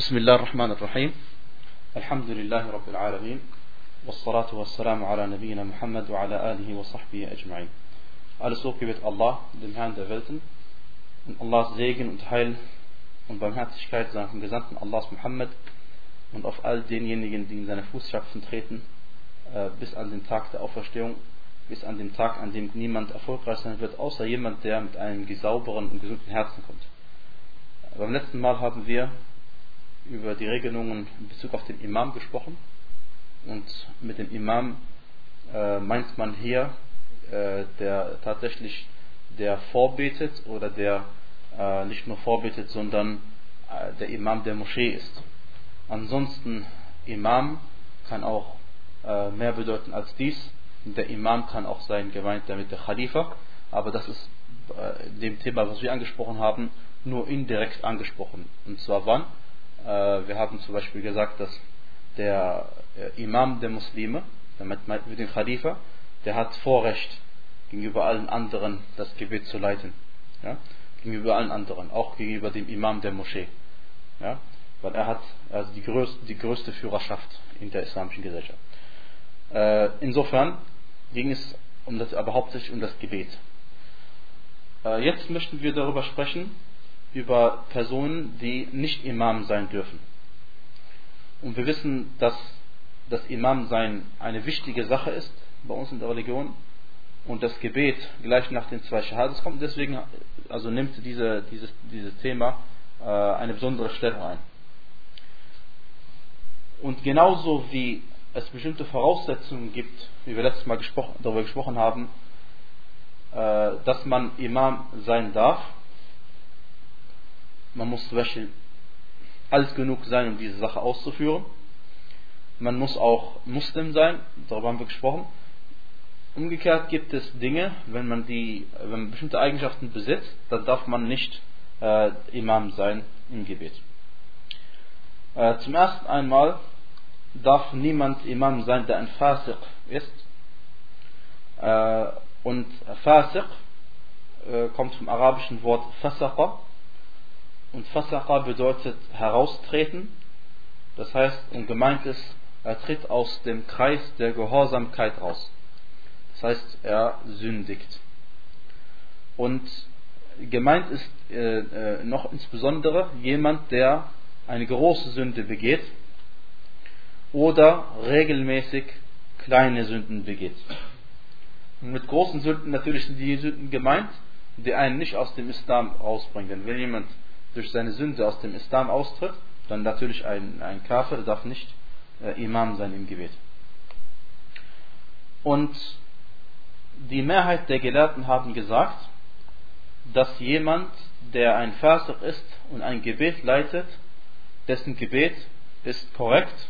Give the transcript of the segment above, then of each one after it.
بسم الله الرحمن الرحيم الحمد لله رب العالمين والصلاة والسلام على نبينا Muhammad وعلى آله وصحبه أجمعين Alles Lob gebet Allah, dem Herrn der Welten und Allahs Segen und Heil und Barmherzigkeit seinem Gesandten Allahs Muhammad und auf all denjenigen, die in seine Fußstapfen treten, äh, bis an den Tag der Auferstehung, bis an den Tag, an dem niemand erfolgreich sein wird, außer jemand, der mit einem sauberen und gesunden Herzen kommt. Beim letzten Mal haben wir über die Regelungen in Bezug auf den Imam gesprochen. Und mit dem Imam äh, meint man hier, äh, der tatsächlich der vorbetet oder der äh, nicht nur vorbetet, sondern äh, der Imam der Moschee ist. Ansonsten Imam kann auch äh, mehr bedeuten als dies. Der Imam kann auch sein gemeint damit der Khalifa, aber das ist äh, dem Thema, was wir angesprochen haben, nur indirekt angesprochen. Und zwar wann? Äh, wir haben zum Beispiel gesagt, dass der äh, Imam der Muslime, damit meint wir den Khalifa, der hat Vorrecht gegenüber allen anderen das Gebet zu leiten. Ja? Gegenüber allen anderen, auch gegenüber dem Imam der Moschee. Ja? Weil er hat also die größte, die größte Führerschaft in der islamischen Gesellschaft. Äh, insofern ging es um das, aber hauptsächlich um das Gebet. jetzt möchten wir darüber sprechen, über Personen, die nicht Imam sein dürfen. Und wir wissen, dass das Imam sein eine wichtige Sache ist bei uns in der Religion und das Gebet gleich nach den zwei Shahadas kommt. Deswegen also nimmt diese, dieses, dieses Thema äh, eine besondere Stelle ein. Und genauso wie es bestimmte Voraussetzungen gibt, wie wir letztes Mal gesprochen, darüber gesprochen haben, äh, dass man Imam sein darf, man muss zum Beispiel alt genug sein, um diese Sache auszuführen. Man muss auch Muslim sein, darüber haben wir gesprochen. Umgekehrt gibt es Dinge, wenn man, die, wenn man bestimmte Eigenschaften besitzt, dann darf man nicht äh, Imam sein im Gebet. Äh, zum ersten einmal darf niemand Imam sein, der ein Fasiq ist. Äh, und Fasiq äh, kommt vom arabischen Wort Fasaqa und Fasaqa bedeutet heraustreten. Das heißt, und gemeint ist, er tritt aus dem Kreis der Gehorsamkeit raus. Das heißt, er sündigt. Und gemeint ist äh, äh, noch insbesondere jemand, der eine große Sünde begeht oder regelmäßig kleine Sünden begeht. Und mit großen Sünden natürlich sind die Sünden gemeint, die einen nicht aus dem Islam rausbringen. Denn wenn jemand durch seine Sünde aus dem Islam austritt, dann natürlich ein, ein Kafir darf nicht äh, Imam sein im Gebet. Und die Mehrheit der Gelehrten haben gesagt, dass jemand, der ein Fasik ist und ein Gebet leitet, dessen Gebet ist korrekt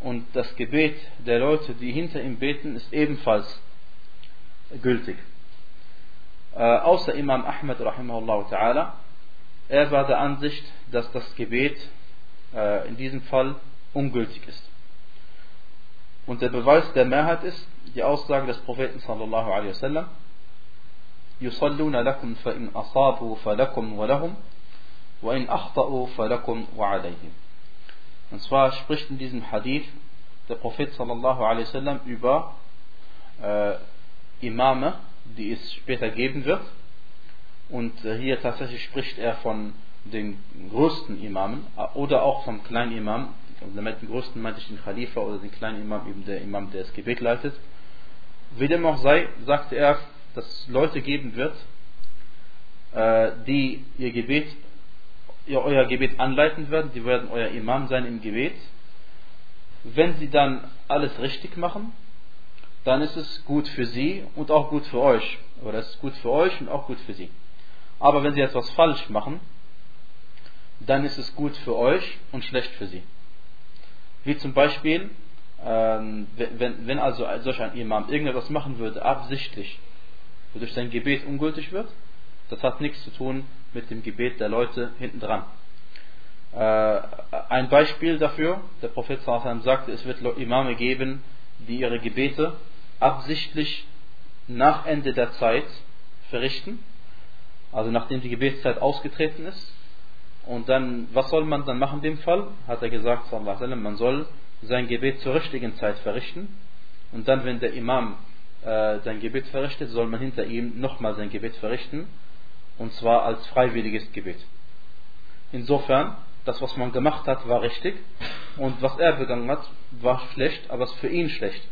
und das Gebet der Leute, die hinter ihm beten, ist ebenfalls gültig. Äh, außer Imam Ahmed rahimahullah ta'ala, er war der Ansicht, dass das Gebet äh, in diesem Fall ungültig ist. Und der Beweis der Mehrheit ist die Aussage des Propheten sallallahu alaihi wasallam: "Yusalluna lakum fa in asabu fa lakum wa lahum wa in akhta'u falakum wa alayhim." Und zwar spricht in diesem Hadith der Prophet sallallahu alaihi wasallam über äh, Imame, die es später geben wird und äh, hier tatsächlich spricht er von den größten Imamen äh, oder auch vom kleinen Imam. Mit dem größten meinte ich den Khalifa oder den kleinen Imam, eben der Imam, der das Gebet leitet. Wie dem auch sei, sagte er, dass es Leute geben wird, äh, die ihr Gebet, ihr euer Gebet anleiten werden, die werden euer Imam sein im Gebet. Wenn sie dann alles richtig machen, dann ist es gut für sie und auch gut für euch. Oder es ist gut für euch und auch gut für sie. Aber wenn sie etwas falsch machen, dann ist es gut für euch und schlecht für sie. Wie zum Beispiel, ähm, wenn, also solch ein Imam irgendetwas machen würde, absichtlich, wodurch sein Gebet ungültig wird, das hat nichts zu tun mit dem Gebet der Leute hinten dran. Äh, ein Beispiel dafür, der Prophet sagte, es wird Imame geben, die ihre Gebete absichtlich nach Ende der Zeit verrichten also nachdem die Gebetszeit ausgetreten ist, Und dann, was soll man dann machen in dem Fall? Hat er gesagt, man soll sein Gebet zur richtigen Zeit verrichten. Und dann, wenn der Imam äh, sein Gebet verrichtet, soll man hinter ihm nochmal sein Gebet verrichten. Und zwar als freiwilliges Gebet. Insofern, das, was man gemacht hat, war richtig. Und was er begangen hat, war schlecht, aber es für ihn schlecht.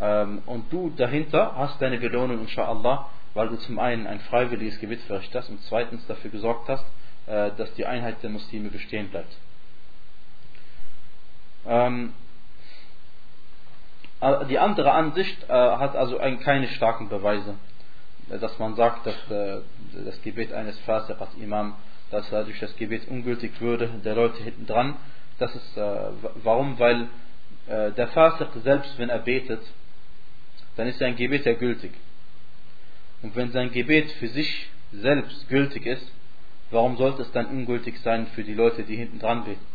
Ähm, und du dahinter hast deine Belohnung, inshallah, weil du zum einen ein freiwilliges Gebet verrichtet hast und zweitens dafür gesorgt hast, äh, dass die Einheit der Muslime bestehen bleibt. Ähm, äh, die andere Ansicht äh, hat also keine starken Beweise, dass man sagt, dass das Gebet eines Fasiq als Imam, dass dadurch das Gebet ungültig würde, der Leute hinten dran. Das ist, warum? Weil der Fasiq selbst, wenn er betet, dann ist sein Gebet ja gültig. Und wenn sein Gebet für sich selbst gültig ist, warum sollte es dann ungültig sein für die Leute, die hinten dran beten?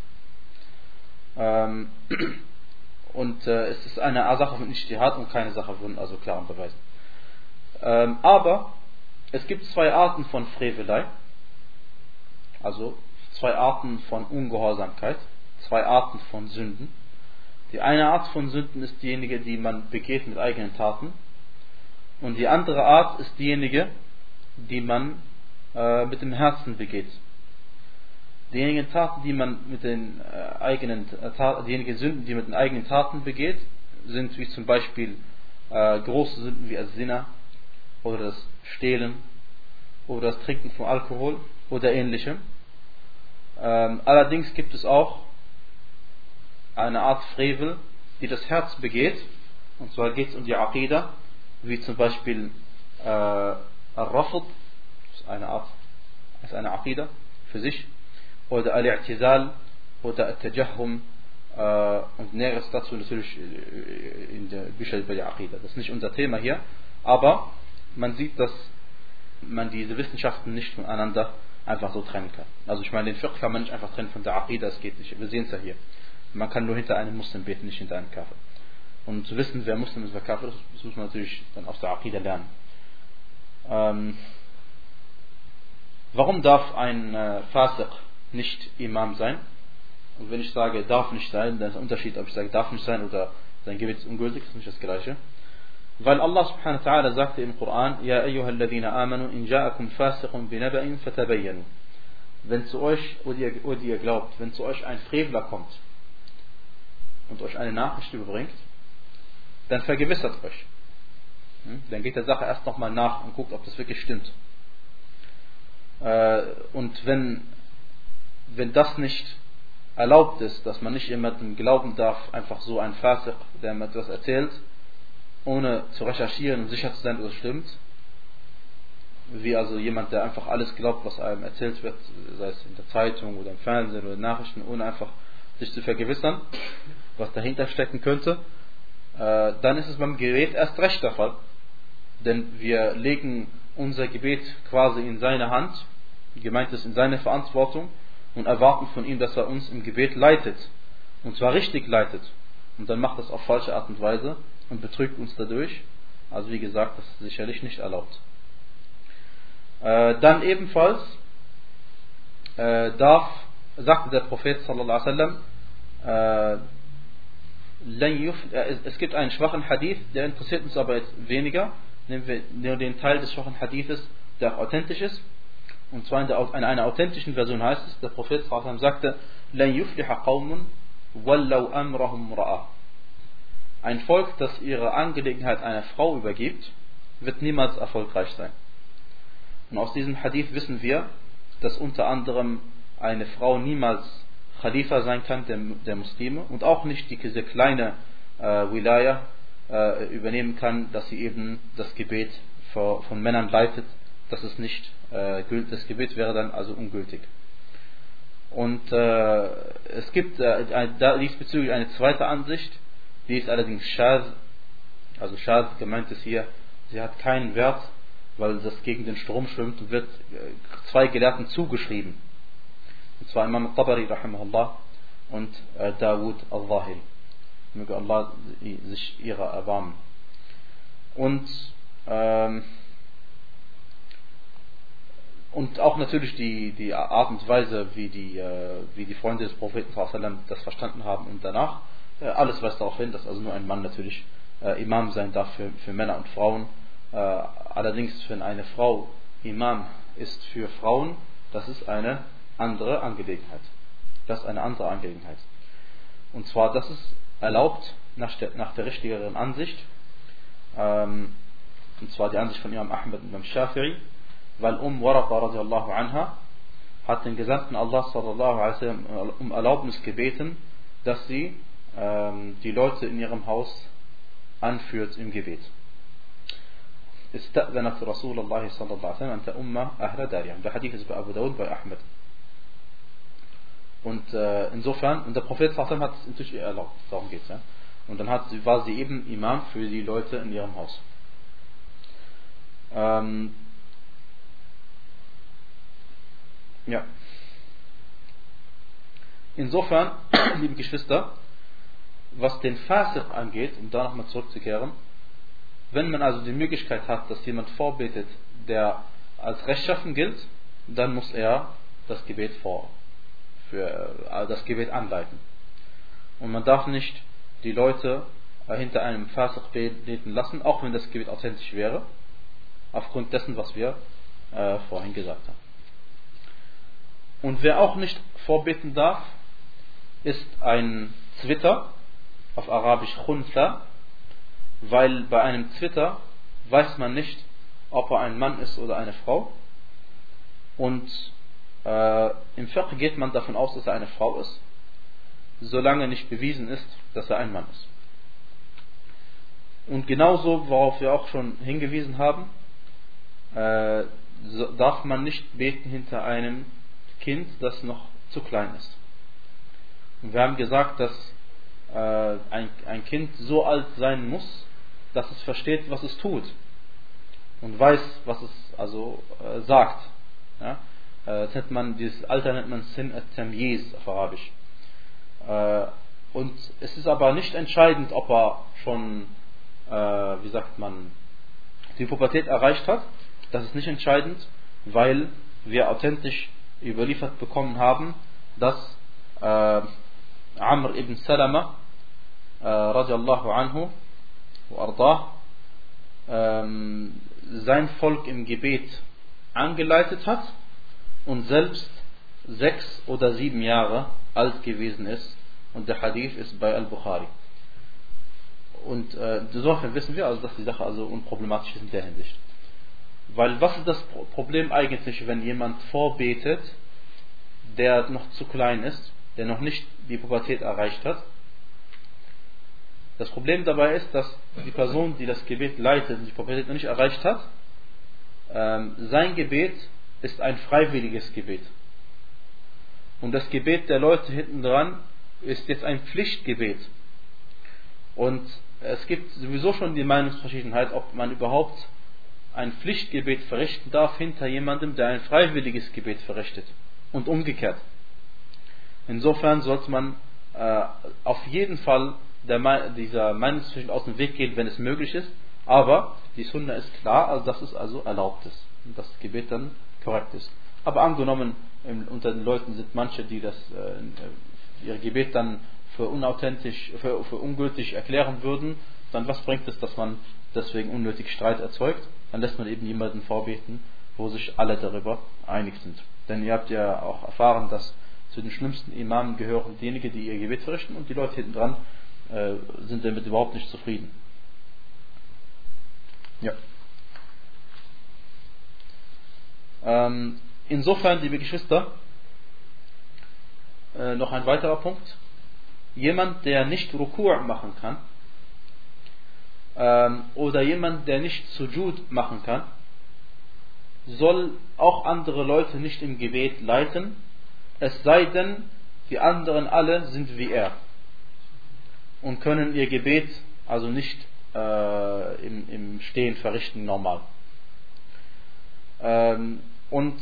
Ähm, und äh, es ist eine Sache von Ijtihad und keine Sache von also klaren Beweisen. Ähm, aber es gibt zwei Arten von Frevelei, also zwei Arten von Ungehorsamkeit, zwei Arten von Sünden. Die eine Art von Sünden ist diejenige, die man begeht mit eigenen Taten. Und die andere Art ist diejenige, die man äh, mit dem Herzen begeht. Diejenigen Taten, die man mit den äh, eigenen äh, diejenigen Sünden, die man mit den eigenen Taten begeht, sind wie zum Beispiel äh, große Sünden wie Sinna oder das Stehlen oder das Trinken von Alkohol oder ähnlichem. Ähm, allerdings gibt es auch eine Art Frevel, die das Herz begeht. Und zwar geht es um die Aqidah, wie zum Beispiel äh, Al-Rafid, das ist eine Art, ist eine Aqidah für sich, oder Al-I'tizal oder Al-Tajahum äh, und Näheres dazu natürlich äh, in der Bücher über die Aqidah. Das ist nicht unser Thema hier, aber man sieht, dass man diese Wissenschaften nicht voneinander einfach so trennen kann. Also ich meine, den Fiqh kann man nicht einfach trennen von der Aqidah, das geht nicht. Wir sehen es ja hier. Man kann nur hinter einem Muslim beten, nicht hinter einem Kafir. Und zu wissen, wer Muslim ist, wer Kafir ist, das muss man natürlich dann aus der Aqidah lernen. Ähm, warum darf ein äh, Fasiq nicht Imam sein? Und wenn ich sage, darf nicht sein, dann ist ein Unterschied, ob ich sage, darf nicht sein oder sein Gebet ist ungültig, ist nicht das Gleiche. Weil Allah subhanahu wa ta'ala sagte im Koran, Ja ayyuha alladhina amanu, in ja'akum fasiqun binaba'in fatabayyanu. Wenn zu euch, oder ihr glaubt, wenn zu euch ein Frevler kommt, und euch eine Nachricht überbringt, dann vergewissert euch. Hm? Dann geht der Sache erst nochmal nach und guckt, ob das wirklich stimmt. Äh, und wenn, wenn das nicht erlaubt ist, dass man nicht jemandem glauben darf, einfach so ein Fasik, der ihm etwas erzählt, ohne zu recherchieren und sicher zu sein, dass es stimmt, wie also jemand, der einfach alles glaubt, was einem erzählt wird, sei es in der Zeitung oder im Fernsehen oder in Nachrichten, ohne einfach sich zu vergewissern, was dahinter stecken könnte, dann ist es beim Gebet erst recht der Fall. Denn wir legen unser Gebet quasi in seine Hand, gemeint ist in seine Verantwortung, und erwarten von ihm, dass er uns im Gebet leitet. Und zwar richtig leitet. Und dann macht das auf falsche Art und Weise und betrügt uns dadurch. Also wie gesagt, das ist sicherlich nicht erlaubt. Äh, dann ebenfalls äh, darf, sagte der Prophet sallallahu alaihi wasallam, äh, äh, es gibt einen schwachen Hadith, der interessiert uns aber jetzt weniger. Nehmen wir nur den Teil des schwachen Hadithes, der authentisch ist. Und zwar in, der, in einer authentischen Version heißt es, der Prophet sagte, Ein Volk, das ihre Angelegenheit einer Frau übergibt, wird niemals erfolgreich sein. Und aus diesem Hadith wissen wir, dass unter anderem eine Frau niemals Khalifa sein kann der, der Muslime und auch nicht diese kleine äh, Wilaya äh, übernehmen kann, dass sie eben das Gebet für, von Männern leitet. Das ist nicht äh. Das Gebet wäre dann also ungültig. Und äh, es gibt äh, diesbezüglich eine zweite Ansicht, die ist allerdings Shaz. Also Shaz gemeint ist hier, sie hat keinen Wert, weil das gegen den Strom schwimmt und wird äh, zwei Gelehrten zugeschrieben. Und zwar Imam Tabari rahimahullah und äh, Dawud al-Zahiri. Möge Allah sich ihrer erbarmen. Und ähm, und auch natürlich die, die Art und Weise, wie die, äh, wie die Freunde des Propheten das verstanden haben und danach. Äh, alles weist darauf hin, dass also nur ein Mann natürlich äh, Imam sein darf für, für Männer und Frauen. Äh, allerdings, wenn eine Frau Imam ist für Frauen, das ist eine andere Angelegenheit. Das ist eine andere Angelegenheit. Und zwar, das ist erlaubt nach der, nach der richtigeren Ansicht, ähm, und zwar die Ansicht von Imam Ahmed und Imam Shafi'i, weil Um Waraqa radiallahu anha hat den Gesandten Allah sallallahu alaihi wasallam um Erlaubnis gebeten, dass sie ähm, die Leute in ihrem Haus anführt im Gebet. استأذنت رسول الله صلى الله عليه وسلم أن تؤم أهل دارها. Der Hadith ist bei Abu Dawud, bei Ahmed. Und äh, insofern, und der Prophet sallam hat es inzwischen erlaubt, darum geht es. Ja? Und dann hat, war sie eben Imam für die Leute in ihrem Haus. Ähm, ja. Insofern, liebe Geschwister, was den Fasik angeht, um da nochmal zurückzukehren, wenn man also die Möglichkeit hat, dass jemand vorbetet, der als rechtschaffen gilt, dann muss er das Gebet vor, für, also das Gebet anleiten. Und man darf nicht die Leute hinter einem Fasik beten lassen, auch wenn das Gebet authentisch wäre, aufgrund dessen, was wir äh, vorhin gesagt haben. Und wer auch nicht vorbeten darf, ist ein Zwitter, auf Arabisch Khunsa, weil bei einem Zwitter weiß man nicht, ob er ein Mann ist oder eine Frau. Und äh, im Fiqh geht man davon aus, dass er eine Frau ist, solange nicht bewiesen ist, dass er ein Mann ist. Und genauso, worauf wir auch schon hingewiesen haben, äh, so darf man nicht beten hinter einem Kind, das noch zu klein ist. Und wir haben gesagt, dass äh, ein, ein Kind so alt sein muss, dass es versteht, was es tut und weiß, was es also äh, sagt. Ja? Äh, das nennt man, dieses Alter nennt man Sin at-Tamyiz auf Arabisch. Äh, und es ist aber nicht entscheidend, ob er schon, äh, wie sagt man, die Pubertät erreicht hat. Das ist nicht entscheidend, weil wir authentisch überliefert bekommen haben, dass Amr ibn Salama radiallahu anhu ardah, ähm, sein Volk im Gebet angeleitet hat und selbst sechs oder sieben Jahre alt gewesen ist und der Hadith ist bei Al-Bukhari. Und äh, insofern wissen wir also, dass die Sache also unproblematisch ist in der Hinsicht. Weil was ist das Problem eigentlich, wenn jemand vorbetet, der noch zu klein ist, der noch nicht die Pubertät erreicht hat? Das Problem dabei ist, dass die Person, die das Gebet leitet und die Pubertät noch nicht erreicht hat, ähm, sein Gebet ist ein freiwilliges Gebet. Und das Gebet der Leute hinten dran ist jetzt ein Pflichtgebet. Und es gibt sowieso schon die Meinungsverschiedenheit, ob man überhaupt ein Pflichtgebet verrichten darf hinter jemandem, der ein freiwilliges Gebet verrichtet. Und umgekehrt. Insofern sollte man äh, auf jeden Fall der, dieser Meinungsverschiedenheit aus dem Weg gehen, wenn es möglich ist. Aber die Sunna ist klar, also dass es also erlaubt ist. Und das Gebet dann korrekt ist. Aber angenommen, unter den Leuten sind manche, die das, äh, ihr Gebet dann für unauthentisch, für, für ungültig erklären würden, dann was bringt es, dass man deswegen unnötig Streit erzeugt? Dann lässt man eben jemanden vorbeten, wo sich alle darüber einig sind. Denn ihr habt ja auch erfahren, dass zu den schlimmsten Imamen gehören diejenigen, die ihr Gebet verrichten und die Leute hinten dran äh, sind damit überhaupt nicht zufrieden. Ja. Ähm, insofern, liebe Geschwister, äh, noch ein weiterer Punkt. Jemand, der nicht Rukur machen kann, ähm, oder jemand, der nicht Sujud machen kann, soll auch andere Leute nicht im Gebet leiten, es sei denn, die anderen alle sind wie er und können ihr Gebet also nicht äh, im, im Stehen verrichten normal. Ähm, und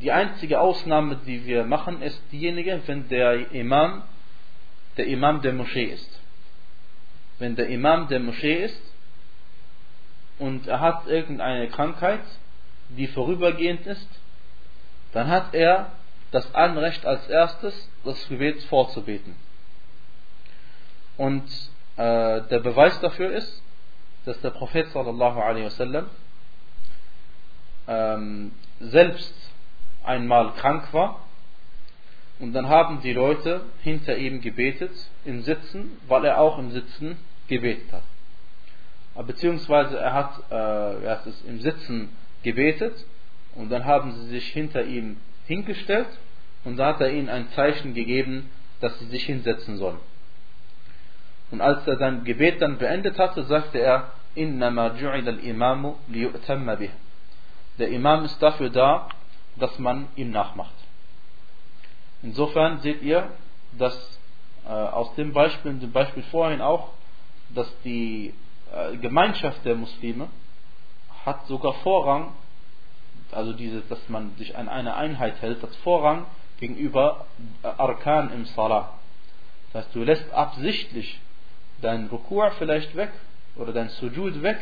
die einzige Ausnahme, die wir machen, ist diejenige, wenn der Imam der Imam der Moschee ist. Wenn der Imam der Moschee ist und er hat irgendeine Krankheit die vorübergehend ist, dann hat er das Anrecht als erstes, das Gebet vorzubeten. Und äh, der Beweis dafür ist, dass der Prophet sallallahu alaihi wasallam ähm, selbst einmal krank war und dann haben die Leute hinter ihm gebetet im Sitzen, weil er auch im Sitzen gebetet hat. Beziehungsweise er hat, äh, er hat es im Sitzen gebetet und dann haben sie sich hinter ihm hingestellt und da hat er ihnen ein Zeichen gegeben, dass sie sich hinsetzen sollen. Und als er sein Gebet dann beendet hatte, sagte er, إنما جعل الإمام ليؤتم به. der Imam ist dafür da, dass man ihm nachmacht. Insofern seht ihr, dass äh, aus dem Beispiel, dem Beispiel vorhin auch, dass die äh, Gemeinschaft der Muslime hat sogar Vorrang, also diese, dass man sich an eine Einheit hält, hat Vorrang gegenüber äh, Arkan im Salah. Das heißt, du lässt absichtlich dein Rukur vielleicht weg oder dein Sujud weg,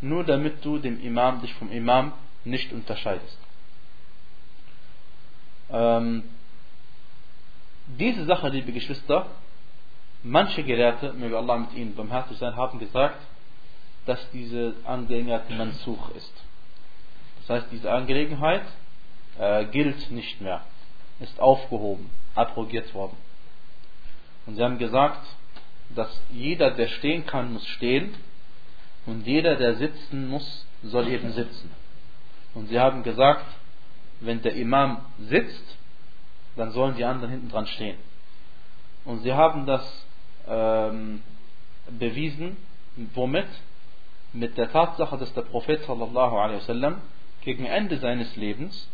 nur damit du dem Imam, dich vom Imam nicht unterscheidest. Ähm, diese Sache, liebe Geschwister, manche Gelehrte, möge Allah mit ihnen barmherzig sein, haben gesagt, dass diese Angelegenheit Mansuch ist. Das heißt, diese Angelegenheit äh, gilt nicht mehr, ist aufgehoben, abrogiert worden. Und sie haben gesagt, dass jeder, der stehen kann, muss stehen und jeder, der sitzen muss, soll eben sitzen. Und sie haben gesagt, wenn der Imam sitzt, dann sollen die anderen hinten dran stehen. Und sie haben das ähm, bewiesen, womit? Mit der Tatsache, dass der Prophet sallallahu alaihi wasallam gegen Ende seines Lebens,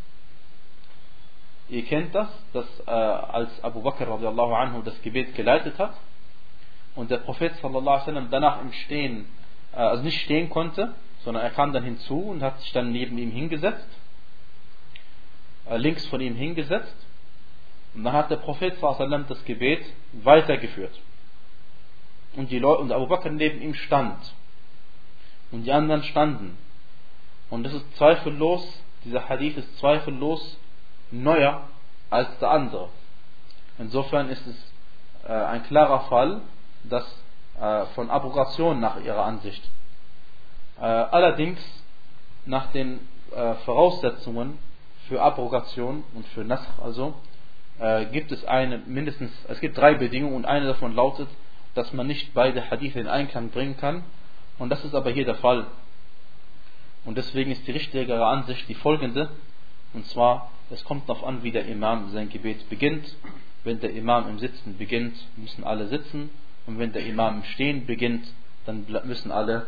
ihr kennt das, dass äh, als Abu Bakr radiallahu anhu das Gebet geleitet hat und der Prophet sallallahu alaihi wasallam danach im Stehen, äh, also nicht stehen konnte, sondern er kam dann hinzu und hat sich dann neben ihm hingesetzt, äh, links von ihm hingesetzt und dann hat der Prophet sallam das Gebet weitergeführt. Und, die Leute, und Abu Bakr neben ihm stand. Und die anderen standen. Und das ist zweifellos, dieser Hadith ist zweifellos neuer als der andere. Insofern ist es äh, ein klarer Fall, dass äh, von Abrogation nach ihrer Ansicht. Äh, allerdings nach den äh, Voraussetzungen für Abrogation und für Nasr also äh, gibt es eine mindestens, es gibt drei Bedingungen und eine davon lautet, dass man nicht beide Hadithe in Einklang bringen kann. Und das ist aber hier der Fall. Und deswegen ist die richtigere Ansicht die folgende. Und zwar, es kommt darauf an, wie der Imam sein Gebet beginnt. Wenn der Imam im Sitzen beginnt, müssen alle sitzen. Und wenn der Imam im Stehen beginnt, dann müssen alle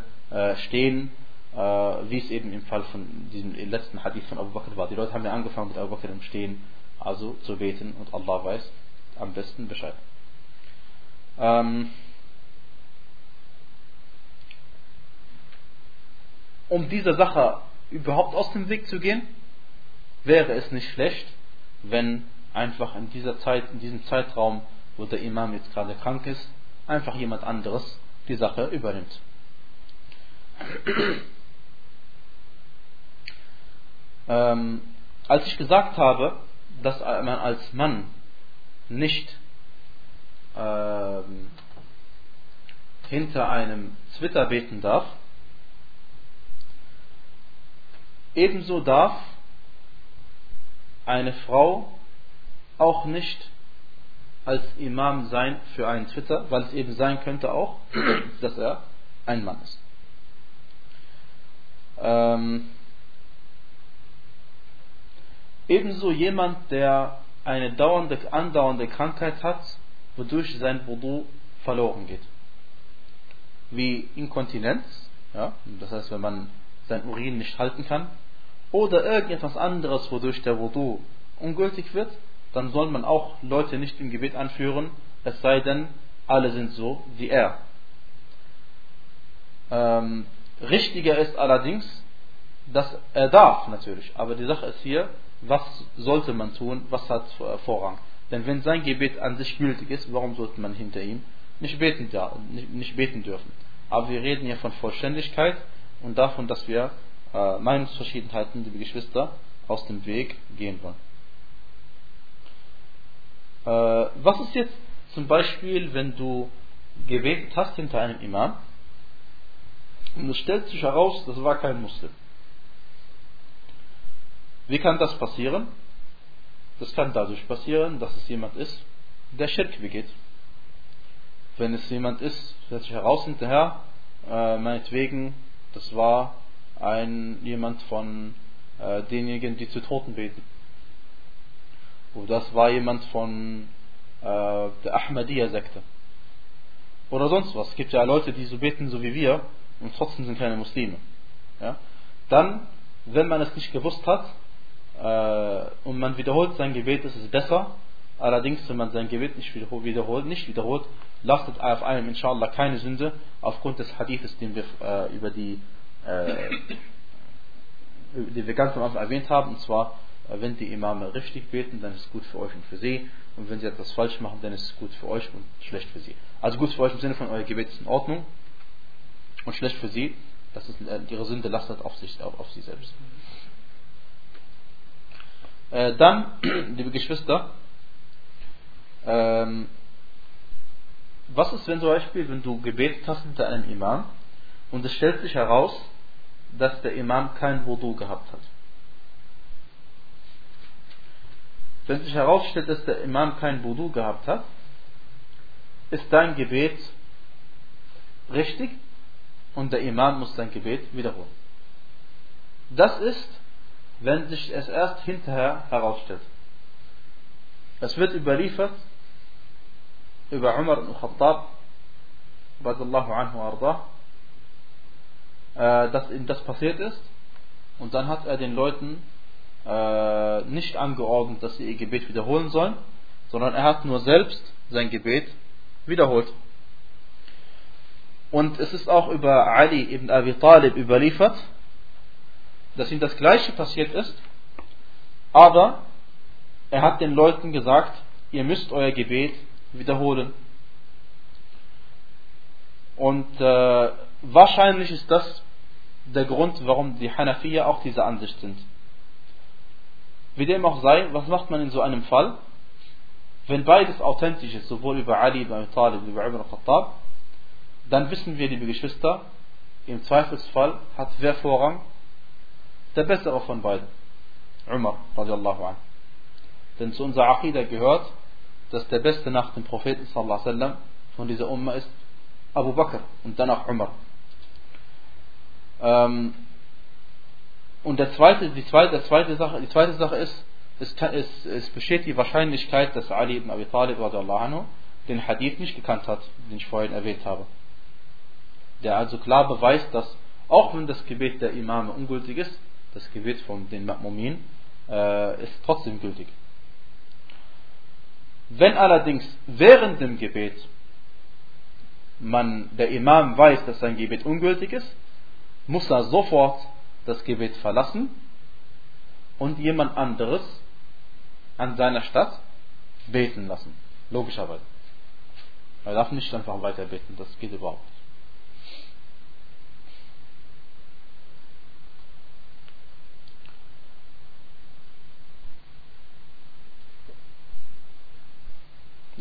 stehen, äh, wie es eben im Fall von diesem letzten Hadith von Abu Bakr war. Die Leute haben ja angefangen mit Abu Bakr im Stehen also zu beten und Allah weiß am besten Bescheid. Ähm, um dieser Sache überhaupt aus dem Weg zu gehen, wäre es nicht schlecht, wenn einfach in dieser Zeit, in diesem Zeitraum, wo der Imam jetzt gerade krank ist, einfach jemand anderes die Sache übernimmt. Ähm, als ich gesagt habe, dass man als Mann nicht äh, hinter einem Twitter beten darf, ebenso darf eine Frau auch nicht als Imam sein für einen Twitter, weil es eben sein könnte auch, dass er ein Mann ist. Ähm, Ebenso jemand, der eine dauernde, andauernde Krankheit hat, wodurch sein Wudu verloren geht. Wie Inkontinenz, ja, das heißt, wenn man sein Urin nicht halten kann, oder irgendetwas anderes, wodurch der Wudu ungültig wird, dann soll man auch Leute nicht im Gebet anführen, es sei denn, alle sind so wie er. Ähm, richtiger ist allerdings, dass er darf natürlich, aber die Sache ist hier, was sollte man tun, was hat Vorrang. Denn wenn sein Gebet an sich gültig ist, warum sollte man hinter ihm nicht beten, nicht beten dürfen? Aber wir reden hier von Vollständigkeit und davon, dass wir äh, Meinungsverschiedenheiten, liebe Geschwister, aus dem Weg gehen wollen. Äh, was ist jetzt zum Beispiel, wenn du gebetet hast hinter einem Imam und es stellt sich heraus, das war kein Muslim? Wie kann das passieren? Das kann dadurch passieren, dass es jemand ist, der Schirk begeht. Wenn es jemand ist, stellt sich heraus hinterher, äh, meinetwegen, das war ein jemand von äh, denjenigen, die zu Toten beten. Oder das war jemand von äh, der Ahmadiyya-Sekte. Oder sonst was. Es gibt ja Leute, die so beten, so wie wir, und trotzdem sind keine Muslime. Ja? Dann, wenn man es nicht gewusst hat, äh, und man wiederholt sein Gebet, ist es besser. Allerdings, wenn man sein Gebet nicht wiederholt, nicht wiederholt, lastet auf einem inshallah keine Sünde aufgrund des Hadithes, den wir äh, über die, äh, die wir ganz am Anfang erwähnt haben, und zwar, äh, wenn die Imame richtig beten, dann ist es gut für euch und für sie, und wenn sie etwas falsch machen, dann ist es gut für euch und schlecht für sie. Also gut für euch im Sinne von euer Gebet ist in Ordnung und schlecht für sie, das ist, äh, ihre Sünde lastet auf sich, auf, auf sie selbst. Äh, dann, liebe Geschwister, ähm, was ist, wenn zum Beispiel, wenn du gebetet hast hinter einem Imam und es stellt sich heraus, dass der Imam kein Wudu gehabt hat? Wenn sich herausstellt, dass der Imam kein Wudu gehabt hat, ist dein Gebet richtig und der Imam muss sein Gebet wiederholen. Das ist wenn sich es erst hinterher herausstellt. Es wird überliefert über Umar ibn Khattab, äh, dass ihm das passiert ist und dann hat er den Leuten äh, nicht angeordnet, dass sie ihr Gebet wiederholen sollen, sondern er hat nur selbst sein Gebet wiederholt. Und es ist auch über Ali ibn Abi Talib überliefert, dass ihm das Gleiche passiert ist, aber er hat den Leuten gesagt, ihr müsst euer Gebet wiederholen. Und äh, wahrscheinlich ist das der Grund, warum die Hanafiya auch dieser Ansicht sind. Wie dem auch sei, was macht man in so einem Fall? Wenn beides authentisch ist, sowohl über Ali ibn Abi Talib wie über Ibn Khattab, dann wissen wir, liebe Geschwister, im Zweifelsfall hat wer Vorrang? der bessere von beiden. Umar radiallahu anh. Denn zu unserer Aqidah gehört, dass der Beste nach dem Propheten sallallahu wasallam von dieser Umma ist Abu Bakr und danach Umar. Ähm, und der zweite, die zweite, der zweite Sache, die zweite Sache ist, es, es, es besteht die Wahrscheinlichkeit, dass Ali ibn Abi Talib anhu, den Hadith nicht gekannt hat, den ich vorhin erwähnt habe. Der also klar beweist, dass auch wenn das Gebet der Imame ungültig ist, das Gebet von den Ma'mumin, äh, ist trotzdem gültig. Wenn allerdings während dem Gebet man, der Imam weiß, dass sein Gebet ungültig ist, muss er sofort das Gebet verlassen und jemand anderes an seiner Stadt beten lassen. Logischerweise. Er darf nicht einfach weiter beten, das geht überhaupt nicht.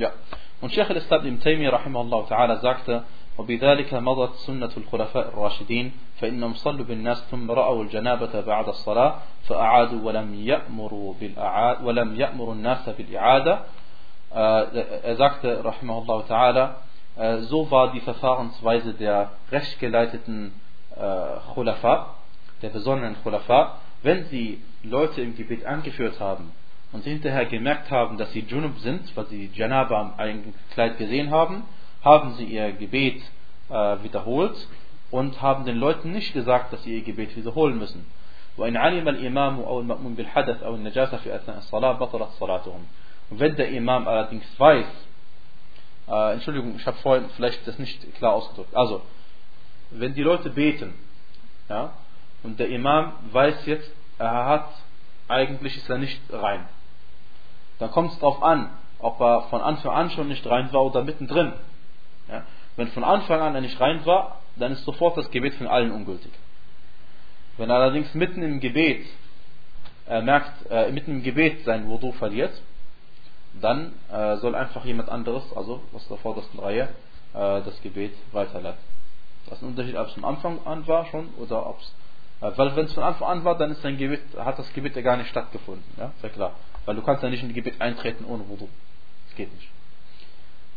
Ja. Und Sheikh al-Islam ibn Taymiyyah rahimahullah ta'ala sagte, وبذلك مضت سنة الخلفاء الراشدين فإنهم صلوا بالناس ثم رأوا الجنابة بعد الصلاة فأعادوا ولم يأمروا بالأعاد ولم يأمروا الناس بالإعادة Er sagte, rahimahullah ta'ala, so war die Verfahrensweise der rechtgeleiteten äh, Khulafa, der besonderen Khulafa, wenn sie Leute im Gebet angeführt haben und hinterher gemerkt haben, dass sie Junub sind, weil sie Janaba am eigenen Kleid gesehen haben, haben sie ihr Gebet äh, wiederholt und haben den Leuten nicht gesagt, dass sie ihr Gebet wiederholen müssen. Und wenn der Imam allerdings weiß, äh, Entschuldigung, ich habe vorhin vielleicht das nicht klar ausgedrückt. Also, wenn die Leute beten, ja, und der Imam weiß jetzt, er hat, eigentlich ist er nicht rein dann kommt es darauf an, ob er von Anfang an schon nicht rein war oder mittendrin. Ja? Wenn von Anfang an er nicht rein war, dann ist sofort das Gebet von allen ungültig. Wenn er allerdings mitten im Gebet er merkt, äh, mitten im Gebet sein Wudu verliert, dann äh, soll einfach jemand anderes, also aus der vordersten Reihe, äh, das Gebet weiterleiten. Das ist ein Unterschied, ob es von Anfang an war schon oder ob es. Äh, weil wenn es von Anfang an war, dann ist dein Gebet, hat das Gebet ja gar nicht stattgefunden. Ja, sehr klar. Weil du kannst ja nicht in das Gebet eintreten ohne Wudu. Das geht nicht.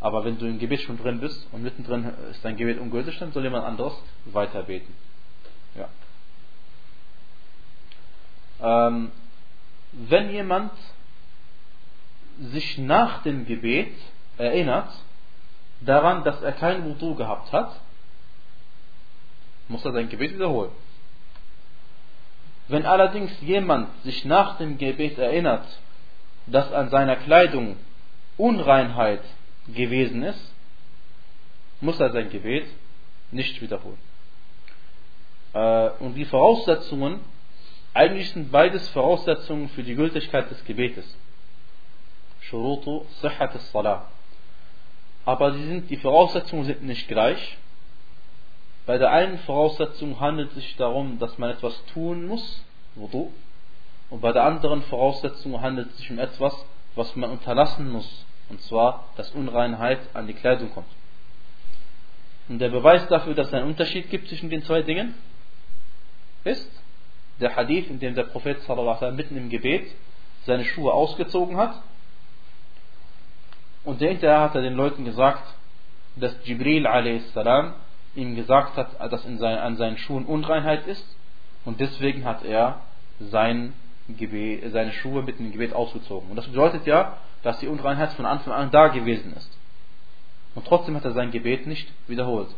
Aber wenn du im Gebet schon drin bist und mittendrin ist dein Gebet ungültig, dann soll jemand anderes weiter beten. Ja. Ähm, wenn jemand sich nach dem Gebet erinnert daran, dass er kein Wudu gehabt hat, muss er sein Gebet wiederholen. Wenn allerdings jemand sich nach dem Gebet erinnert, dass an seiner Kleidung Unreinheit gewesen ist, muss er sein Gebet nicht wiederholen. Äh, und die Voraussetzungen eigentlich sind beides Voraussetzungen für die Gültigkeit des Gebetes. Shurutu Sihhat salah Aber sie sind, die Voraussetzungen sind nicht gleich. Bei der einen Voraussetzung handelt es sich darum, dass man etwas tun muss, Wudu. Und bei der anderen Voraussetzung handelt es sich um etwas, was man unterlassen muss. Und zwar, dass Unreinheit an die Kleidung kommt. Und der Beweis dafür, dass es einen Unterschied gibt zwischen den zwei Dingen, ist, der Hadith, in dem der Prophet sallam, mitten im Gebet seine Schuhe ausgezogen hat. Und hinterher hat er den Leuten gesagt, dass Jibril a.s. ihm gesagt hat, dass in sein, an seinen Schuhen Unreinheit ist. Und deswegen hat er sein Gebet, seine Schuhe mitten im Gebet ausgezogen. Und das bedeutet ja, dass die Unreinheit von Anfang an da gewesen ist. Und trotzdem hat er sein Gebet nicht wiederholt.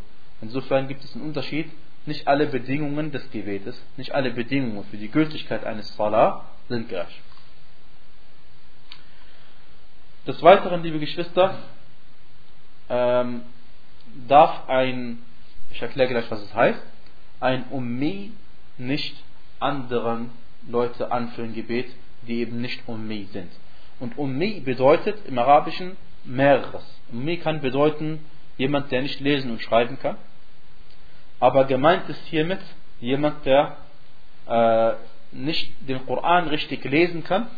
Insofern gibt es einen Unterschied nicht alle Bedingungen des Gebetes, nicht alle Bedingungen für die Gültigkeit eines Salah sind gleich. Des Weiteren, liebe Geschwister, ähm, darf ein, ich erkläre gleich, was es heißt, ein Ummi nicht anderen Leute anführen Gebet, die eben nicht Ummi sind. Und Ummi bedeutet im Arabischen mehreres. Ummi kann bedeuten jemand, der nicht lesen und schreiben kann aber gemeint ist hiermit jemand, der äh, nicht den Koran richtig lesen kann,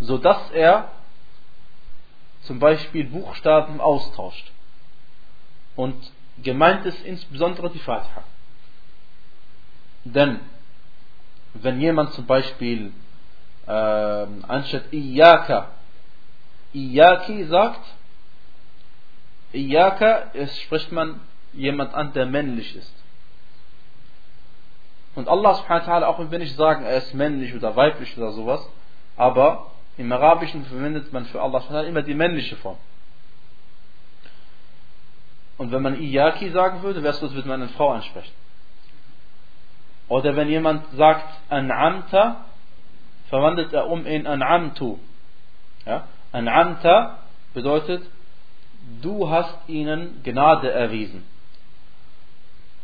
so dass er zum Beispiel Buchstaben austauscht. Und gemeint ist insbesondere die Fatiha. Denn wenn jemand zum Beispiel äh, anstatt Iyaka Iyaki sagt, Iyaka, es spricht man jemand an, der männlich ist. Und Allah subhanahu wa ta'ala, auch wenn ich sagen, er ist männlich oder weiblich oder sowas, aber im Arabischen verwendet man für Allah subhanahu wa ta'ala immer die männliche Form. Und wenn man Iyaki sagen würde, wäre es so, als würde man eine Frau ansprechen. Oder wenn jemand sagt An'amta, verwandelt er um in An'amtu. Ja? An'amta bedeutet, du hast ihnen Gnade erwiesen.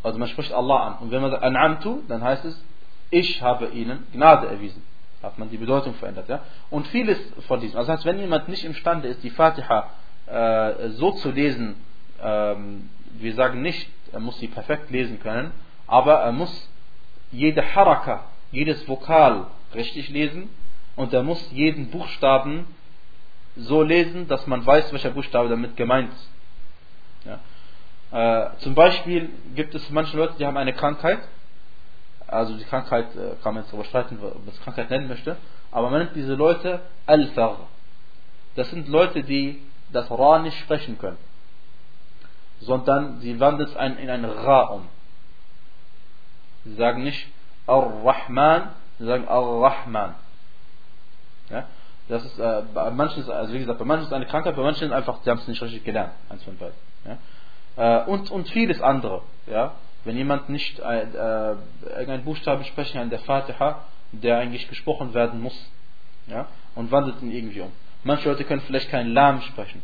Also man spricht Allah an. Und wenn man sagt An'amtu, dann heißt es, ich habe ihnen Gnade erwiesen. Da hat man die Bedeutung verändert. Ja? Und vieles von diesem. Also heißt, wenn jemand nicht imstande ist, die Fatiha äh, so zu lesen, ähm, wir sagen nicht, er muss sie perfekt lesen können, aber er muss jede Haraka, jedes Vokal richtig lesen und er muss jeden Buchstaben so lesen, dass man weiß, welcher Buchstabe damit gemeint ist. Ja? Äh, zum Beispiel gibt es manche Leute, die haben eine Krankheit. Also die Krankheit äh, kann man jetzt überstreiten, ob man es Krankheit nennen möchte. Aber man nennt diese Leute Al-Far. Das sind Leute, die das Ra nicht sprechen können. Sondern sie wandeln es in ein Ra um. Sie sagen nicht Ar-Rahman, sie sagen Ar-Rahman. Ja? Das ist, äh, bei manchen ist, also wie gesagt, bei manchen ist es eine Krankheit, bei manchen ist einfach, sie haben es nicht richtig gelernt. Eins von beiden. Ja? Äh, und, und vieles andere. Ja? Wenn jemand nicht äh, äh, irgendeinen Buchstaben sprechen kann der Fatiha, der eigentlich gesprochen werden muss, ja? und wandelt ihn irgendwie um. Manche Leute können vielleicht kein Lam sprechen.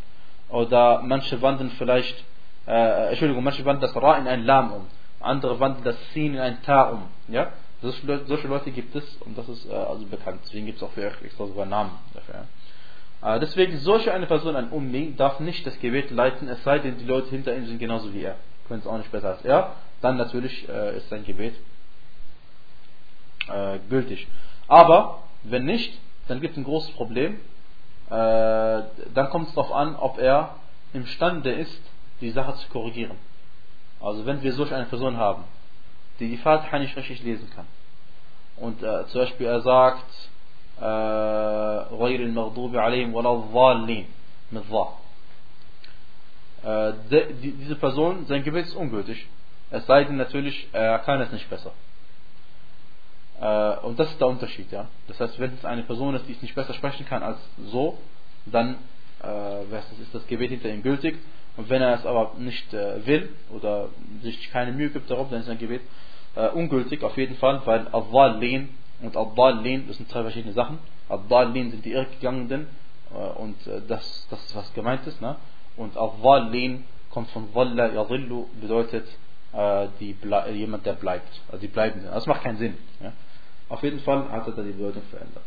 Oder manche wandeln vielleicht, äh, Entschuldigung, manche wandeln das Ra in ein Lam um. Andere wandeln das Sin in ein Ta um. Ja? Solche Leute, solche Leute gibt es und das ist äh, also bekannt. Deswegen gibt es auch für extra sogar Namen dafür. Ja? Äh, deswegen, solche eine Person, ein Ummi, darf nicht das Gebet leiten, es sei denn, die Leute hinter ihm sind genauso wie er. Können es auch nicht besser als er. Dann natürlich äh, ist sein Gebet äh, gültig. Aber wenn nicht, dann gibt es ein großes Problem. Äh, dann kommt es darauf an, ob er imstande ist, die Sache zu korrigieren. Also wenn wir solch eine Person haben, die die Fatiha nicht richtig lesen kann. Und äh, zum Beispiel er sagt, غير المغضوب عليهم ولا الضالين mit Dha. Äh, diese Person, sein Gebet ist ungültig. Es sei denn natürlich, er kann es nicht besser. Äh, und das ist der Unterschied, ja. Das heißt, wenn es eine Person ist, die es nicht besser sprechen kann als so, dann äh, ist das Gebet hinter ihm gültig. Und wenn er es aber nicht äh, will oder sich keine Mühe gibt darauf, dann ist sein Gebet äh, ungültig auf jeden Fall, weil Al-Dhalin und Al-Dhalin, das sind zwei verschiedene Sachen. Al-Dhalin sind die Irrgegangenen äh, und das, das ist was gemeint ist. Ne? Und Al-Dhalin kommt von Dhalla Yadillu, bedeutet die, jemand, der bleibt. Also die Bleibenden. Das macht keinen Sinn. Ja? Auf jeden Fall hat er da die Bedeutung verändert.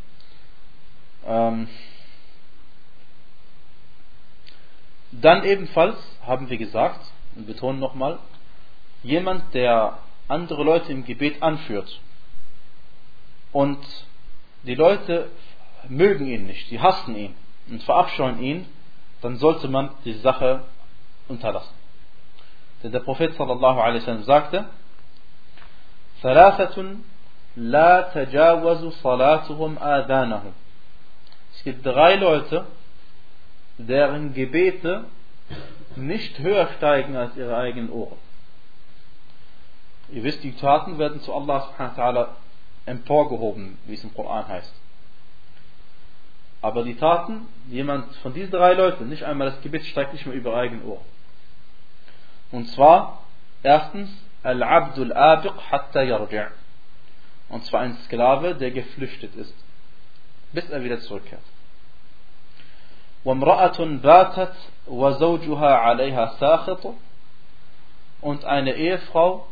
Ähm, dann ebenfalls haben wir gesagt, und betonen nochmal, jemand, der andere Leute im Gebet anführt und die Leute mögen ihn nicht, die hassen ihn und verabscheuen ihn, dann sollte man die Sache unterlassen. Denn der Prophet sallallahu alaihi wasallam sagte, ثلاثة لا تجاوز صلاتهم آذانهم. Es gibt drei Leute, deren Gebete nicht höher steigen als ihre eigenen Ohren. Ihr wisst, die Taten werden zu Allah subhanahu wa ta'ala emporgehoben, wie es im Koran heißt. Aber die Taten, jemand von diesen drei Leuten, nicht einmal das Gebet steigt nicht mehr über eigenen Ohren. Und zwar, erstens, Al-Abdul Abiq hatta yarji' Und zwar ein Sklave, der geflüchtet ist, bis er wieder zurückkehrt. وامرأة باتت وزوجها عليها ساخط und eine Ehefrau,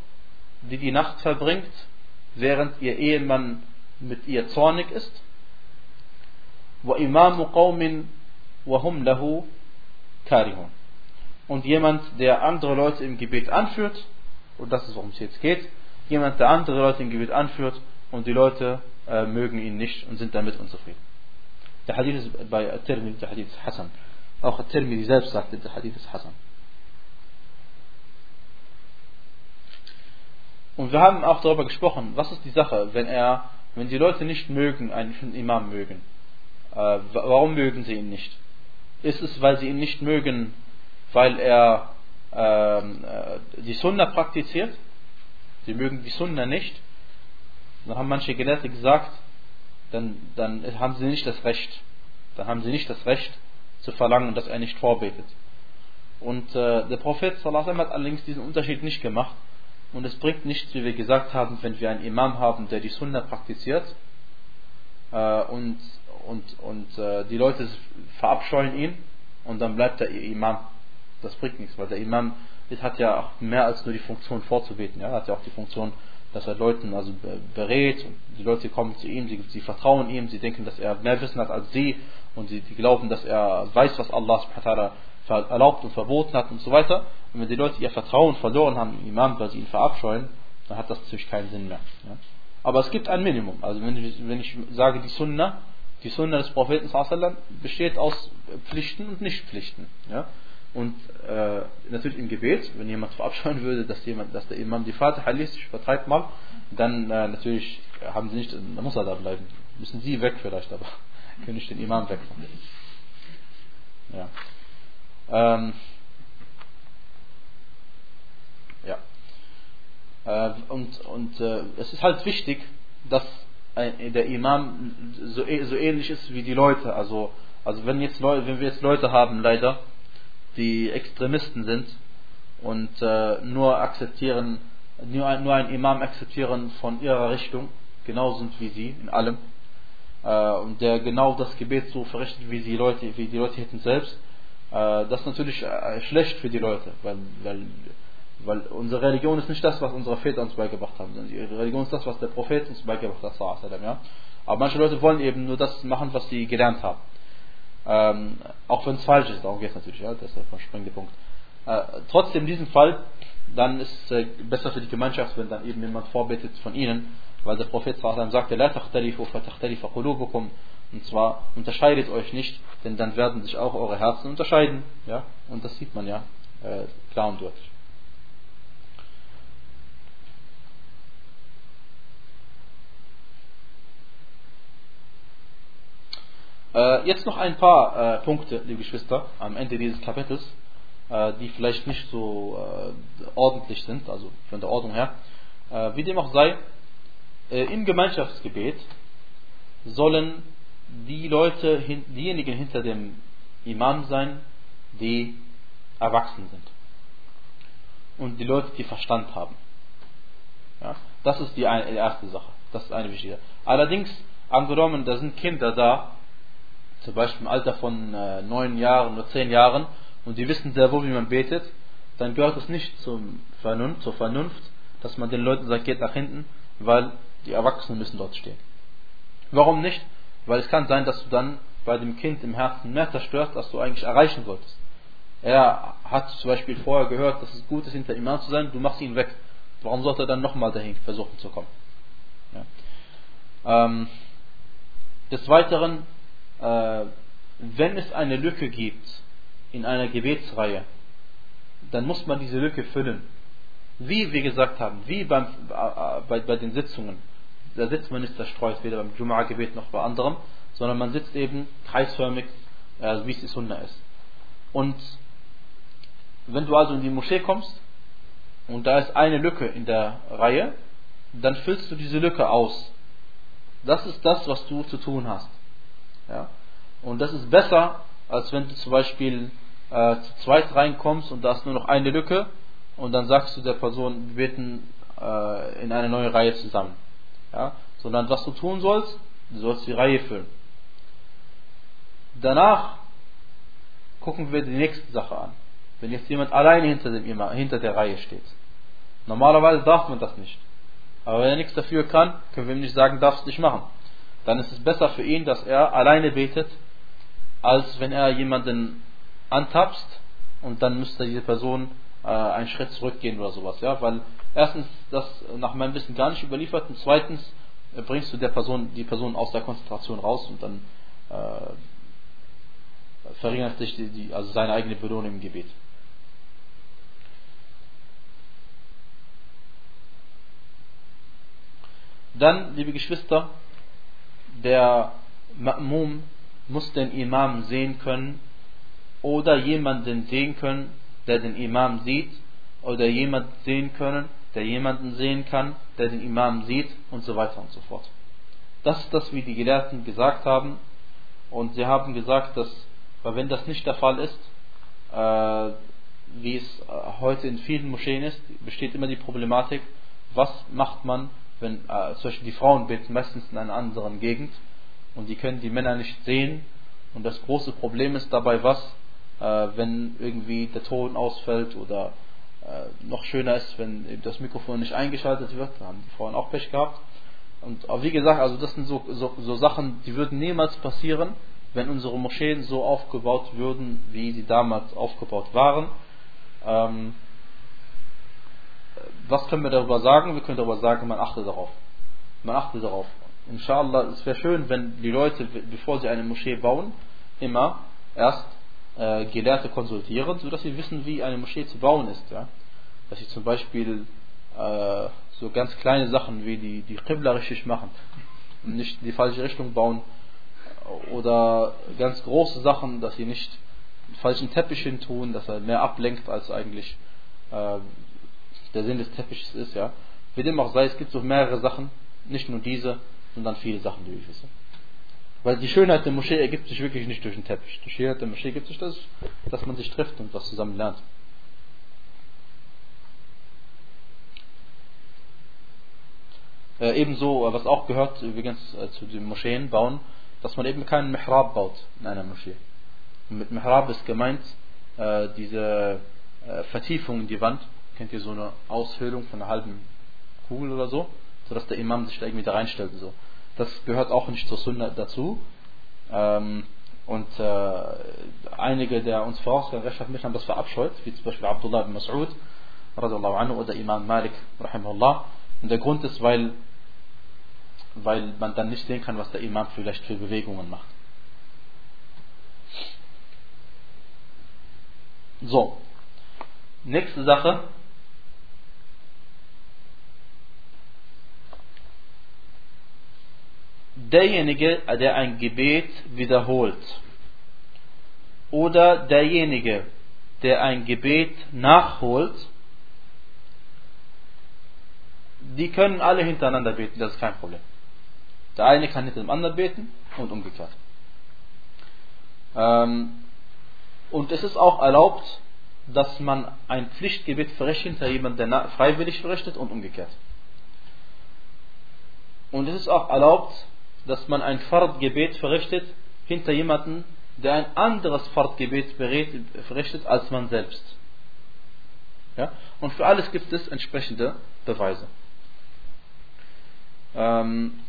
die die Nacht verbringt, während ihr Ehemann mit ihr zornig ist. وإمام قوم وهم له كارهون und jemand, der andere Leute im Gebet anführt, und das ist, worum es jetzt geht, jemand, der andere Leute im Gebet anführt und die Leute äh, mögen ihn nicht und sind damit unzufrieden. Der Hadith ist bei Tirmidhi, der Hadith ist Hassan. Auch Tirmidhi selbst sagte, der Hadith ist Hassan. Und wir haben auch darüber gesprochen, was ist die Sache, wenn er, wenn die Leute nicht mögen, einen Imam mögen. Äh, warum mögen sie ihn nicht? Ist es, weil sie ihn nicht mögen, weil er ähm, äh, die Sunna praktiziert? Sie mögen die Sunna nicht. Dann haben manche Gelehrte gesagt, dann, dann haben sie nicht das Recht. Dann haben sie nicht das Recht zu verlangen, dass er nicht vorbetet. Und äh, der Prophet sallam, hat allerdings diesen Unterschied nicht gemacht. Und es bringt nichts, wie wir gesagt haben, wenn wir einen Imam haben, der die Sunna praktiziert äh, und, und, und äh, die Leute verabscheuen ihn und dann bleibt der Imam. Das bringt nichts, weil der Imam hat ja auch mehr als nur die Funktion vorzubeten. Ja? Er hat ja auch die Funktion, dass er Leuten also berät und die Leute kommen zu ihm, sie, sie vertrauen ihm, sie denken, dass er mehr Wissen hat als sie und sie, sie glauben, dass er weiß, was Allah subhanahu erlaubt und verboten hat und so weiter. Und wenn die Leute ihr Vertrauen verloren haben im Imam, weil sie ihn verabscheuen, dann hat das natürlich keinen Sinn mehr. Ja? Aber es gibt ein Minimum. Also wenn ich, wenn ich sage, die Sunna, die Sunna des Propheten besteht aus Pflichten und Nichtpflichten. Ja? Und äh, natürlich im Gebet, wenn jemand verabscheuen würde, dass jemand, dass der Imam die Fatiha liest, ich vertreibe mal, dann äh, natürlich haben sie nicht, dann muss er da bleiben. Müssen sie weg vielleicht, aber können nicht den Imam wegfahren. Ja. Ähm, ja. Äh, und und äh, es ist halt wichtig, dass der Imam so, so ähnlich ist wie die Leute. Also, also wenn, jetzt Leute, wenn wir jetzt Leute haben, leider, die Extremisten sind und äh, nur akzeptieren, nur, nur einen Imam akzeptieren von ihrer Richtung, genau sind wie sie in allem, äh, und der genau das Gebet so verrichtet, wie die Leute, wie die Leute hätten selbst, äh, das ist natürlich äh, schlecht für die Leute, weil, weil, weil unsere Religion ist nicht das, was unsere Väter uns beigebracht haben, sondern die Religion ist das, was der Prophet uns beigebracht hat, ja. Aber manche Leute wollen eben nur das machen, was sie gelernt haben. Ähm, auch wenn es falsch ist, darum geht es natürlich, ja, das ist der springende Punkt. Äh, trotzdem in diesem Fall, dann ist es äh, besser für die Gemeinschaft, wenn dann eben jemand vorbetet von ihnen, weil der Prophet sagte, La takhtalifu fatakhtalifa qulubukum. Und zwar unterscheidet euch nicht, denn dann werden sich auch eure Herzen unterscheiden. Ja? Und das sieht man ja äh, klar und deutlich. Jetzt noch ein paar äh, Punkte, liebe Geschwister, am Ende dieses Kapitels, äh, die vielleicht nicht so äh, ordentlich sind, also von der Ordnung her. Äh, wie dem auch sei, äh, im Gemeinschaftsgebet sollen die Leute, diejenigen hinter dem Imam sein, die erwachsen sind. Und die Leute, die Verstand haben. Ja, das ist die, eine, die erste Sache. Das ist eine wichtige. Allerdings, angenommen, da sind Kinder da, zum Beispiel im Alter von äh, neun Jahren oder zehn Jahren, und die wissen sehr wohl, wie man betet, dann gehört es nicht zum Vernunft, zur Vernunft, dass man den Leuten sagt, geht nach hinten, weil die Erwachsenen müssen dort stehen. Warum nicht? Weil es kann sein, dass du dann bei dem Kind im Herzen mehr zerstörst, als du eigentlich erreichen wolltest. Er hat zum Beispiel vorher gehört, dass es gut ist, hinter Imam zu sein, du machst ihn weg. Warum sollte er dann nochmal dahin versuchen zu kommen? Ja. Ähm, des Weiteren wenn es eine Lücke gibt in einer Gebetsreihe, dann muss man diese Lücke füllen. Wie wir gesagt haben, wie beim, äh, bei, bei den Sitzungen. Da sitzt man nicht zerstreut, weder beim Jum'a-Gebet noch bei anderem, sondern man sitzt eben kreisförmig, äh, wie es die Sunna ist. Und wenn du also in die Moschee kommst und da ist eine Lücke in der Reihe, dann füllst du diese Lücke aus. Das ist das, was du zu tun hast. Ja? Und das ist besser, als wenn du zum Beispiel äh, zu zweit reinkommst und da ist nur noch eine Lücke und dann sagst du der Person, wir beten äh, in eine neue Reihe zusammen. Ja? Sondern was du tun sollst, du sollst die Reihe füllen. Danach gucken wir die nächste Sache an. Wenn jetzt jemand alleine hinter, dem, hinter der Reihe steht. Normalerweise darf man das nicht. Aber wenn er nichts dafür kann, können wir ihm nicht sagen, darfst nicht machen dann ist es besser für ihn, dass er alleine betet, als wenn er jemanden antapst und dann müsste diese Person äh, einen Schritt zurückgehen oder sowas. Ja? Weil erstens das nach meinem Wissen gar nicht überliefert und zweitens äh, bringst du der Person, die Person aus der Konzentration raus und dann äh, verringert sich die, die, also seine eigene Belohnung im Gebet. Dann, liebe Geschwister, der Ma'mum muss den Imam sehen können oder jemanden sehen können, der den Imam sieht oder jemanden sehen können, der jemanden sehen kann, der den Imam sieht und so weiter und so fort. Das ist das, wie die Gelehrten gesagt haben und sie haben gesagt, dass, wenn das nicht der Fall ist, äh, wie es äh, heute in vielen Moscheen ist, besteht immer die Problematik, was macht man, wenn äh, zum Beispiel die Frauen beten meistens in einer anderen Gegend und die können die Männer nicht sehen und das große Problem ist dabei was, äh, wenn irgendwie der Ton ausfällt oder äh, noch schöner ist, wenn das Mikrofon nicht eingeschaltet wird, da haben die Frauen auch Pech gehabt. Und wie gesagt, also das sind so, so, so Sachen, die würden niemals passieren, wenn unsere Moscheen so aufgebaut würden, wie sie damals aufgebaut waren. Ähm, was können wir darüber sagen? Wir können darüber sagen, man achte darauf. Man achte darauf. Inshallah, es wäre schön, wenn die Leute, bevor sie eine Moschee bauen, immer erst äh, Gelehrte konsultieren, sodass sie wissen, wie eine Moschee zu bauen ist. Ja? Dass sie zum Beispiel äh, so ganz kleine Sachen wie die, die Qibla richtig machen und nicht in die falsche Richtung bauen oder ganz große Sachen, dass sie nicht falschen Teppich hin tun, dass er mehr ablenkt als eigentlich äh, der Sinn des Teppichs ist, ja. Wie dem auch sei, es gibt so mehrere Sachen, nicht nur diese, sondern viele Sachen, die ich wisse. Weil die Schönheit der Moschee ergibt sich wirklich nicht durch den Teppich. Die Schönheit der Moschee ergibt sich das, dass man sich trifft und was zusammen lernt. Äh, ebenso, äh, was auch gehört übrigens äh, zu den Moscheen bauen, dass man eben keinen Mihrab baut in einer Moschee. Und mit Mihrab ist gemeint äh, diese äh, Vertiefung in die Wand, kennt ihr so eine Aushöhlung von einer halben Kugel oder so, sodass der Imam sich da irgendwie da reinstellt und so. Das gehört auch nicht zur Sunna dazu. Ähm, und äh, einige der uns vorausgegangen haben das verabscheut, wie zum Beispiel Abdullah ibn Mas'ud oder Imam Malik. Und der Grund ist, weil weil man dann nicht sehen kann, was der Imam vielleicht für Bewegungen macht. So, nächste Sache. Derjenige, der ein Gebet wiederholt, oder derjenige, der ein Gebet nachholt, die können alle hintereinander beten, das ist kein Problem. Der eine kann hinter dem anderen beten und umgekehrt. Ähm, und es ist auch erlaubt, dass man ein Pflichtgebet verrichtet hinter jemandem, der freiwillig verrichtet und umgekehrt. Und es ist auch erlaubt, dass man ein Fardgebet verrichtet hinter jemandem, der ein anderes Fardgebet verrichtet als man selbst. Ja? Und für alles gibt es entsprechende Beweise. Ähm,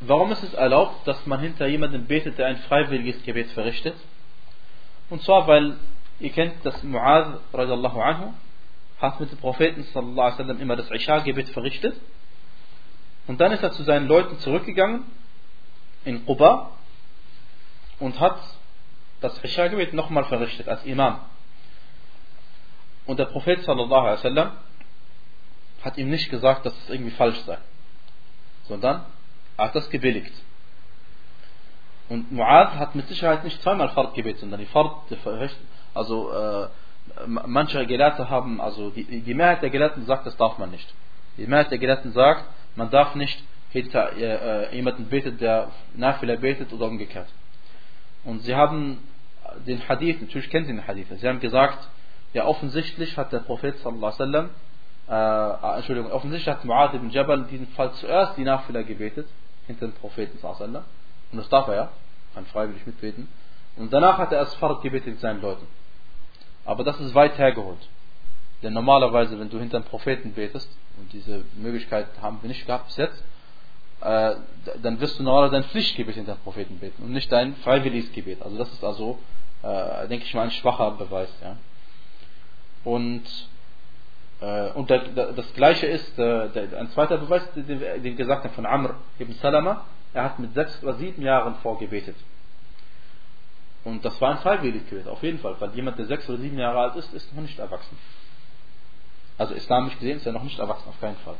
warum ist es erlaubt, dass man hinter jemandem betet, der ein freiwilliges Gebet verrichtet? Und zwar, weil ihr kennt, dass Mu'adh radiallahu anhu hat mit dem Propheten sallallahu immer das Isha-Gebet verrichtet. Und dann ist er zu seinen Leuten zurückgegangen in Quba und hat das Isha-Gebet nochmal verrichtet als Imam. Und der Prophet sallallahu hat ihm nicht gesagt, dass es irgendwie falsch sei, sondern er hat das gebilligt. Und Mu'adh hat mit Sicherheit nicht zweimal Fard gebetet, sondern die Fard, also äh, manche Gelehrte haben, also die, die Mehrheit der Gelehrten sagt, das darf man nicht. Die Mehrheit der Gelehrten sagt, man darf nicht hinter äh, jemanden betet, der Nafila betet oder umgekehrt. Und sie haben den Hadith, natürlich kennt ihr den Hadith, sie haben gesagt, ja, offensichtlich hat der Prophet sallallahu alaihi wasallam, äh, Entschuldigung, offensichtlich hat Mu'adh ibn Jabal in diesem Fall zuerst die Nachfüller gebetet, hinter dem Propheten sallallahu alaihi wasallam. Und das darf er ja, kann freiwillig mitbeten. Und danach hat er erst Fard gebetet mit seinen Leuten. Aber das ist weit hergeholt. Denn normalerweise, wenn du hinter einem Propheten betest, und diese Möglichkeit haben wir nicht gehabt bis jetzt, äh, dann wirst du normalerweise dein Pflichtgebet hinter dem Propheten beten und nicht dein freiwilliges Gebet. Also das ist also, äh, denke ich mal, ein schwacher Beweis. Ja. Und, äh, und der, der, das gleiche ist, äh, der, ein zweiter Beweis, den, den gesagt haben von Amr ibn Salama, er hat mit sechs oder sieben Jahren vorgebetet. Und das war ein freiwilliges Gebet, auf jeden Fall, weil jemand, der sechs oder sieben Jahre alt ist, ist noch nicht erwachsen. Also islamisch gesehen ist er noch nicht erwachsen, auf keinen Fall.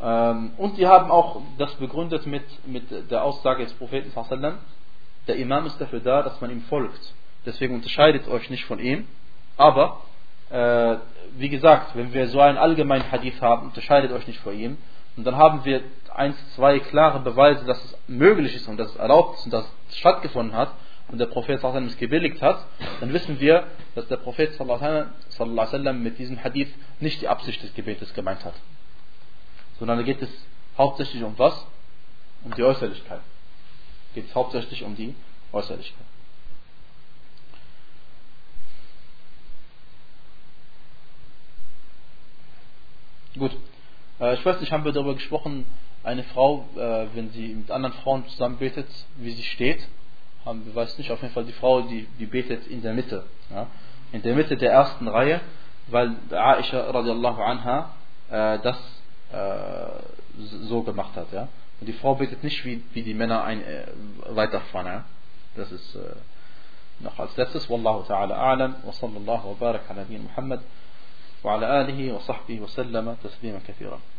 Ja. Ähm, und die haben auch das begründet mit, mit der Aussage des Propheten, der Imam ist dafür da, dass man ihm folgt. Deswegen unterscheidet euch nicht von ihm, aber, äh, wie gesagt, wenn wir so einen allgemeinen Hadith haben, unterscheidet euch nicht vor ihm. Und dann haben wir eins, zwei klare Beweise, dass es möglich ist und dass es erlaubt ist und dass es stattgefunden hat und der Prophet sallallahu es gebilligt hat, dann wissen wir, dass der Prophet alaihi mit diesem Hadith nicht die Absicht des Gebetes gemeint hat. Sondern da geht es hauptsächlich um was? Um die Äußerlichkeit. Geht es hauptsächlich um die Äußerlichkeit. Gut. Äh, ich weiß nicht, haben wir darüber gesprochen, eine Frau, äh, wenn sie mit anderen Frauen zusammen betet, wie sie steht? Haben wir weiß nicht, auf jeden Fall die Frau, die, die betet in der Mitte. Ja? In der Mitte der ersten Reihe, weil Aisha radiallahu anha äh, das so gemacht hat. Ja? Und die Frau betet nicht wie, wie die Männer ein, äh, weiterfahren. Ja? Das ist noch als letztes. Wallahu ta'ala a'lam wa sallallahu wa barak ala Muhammad. وعلى آله وصحبه وسلم تسليما كثيرا.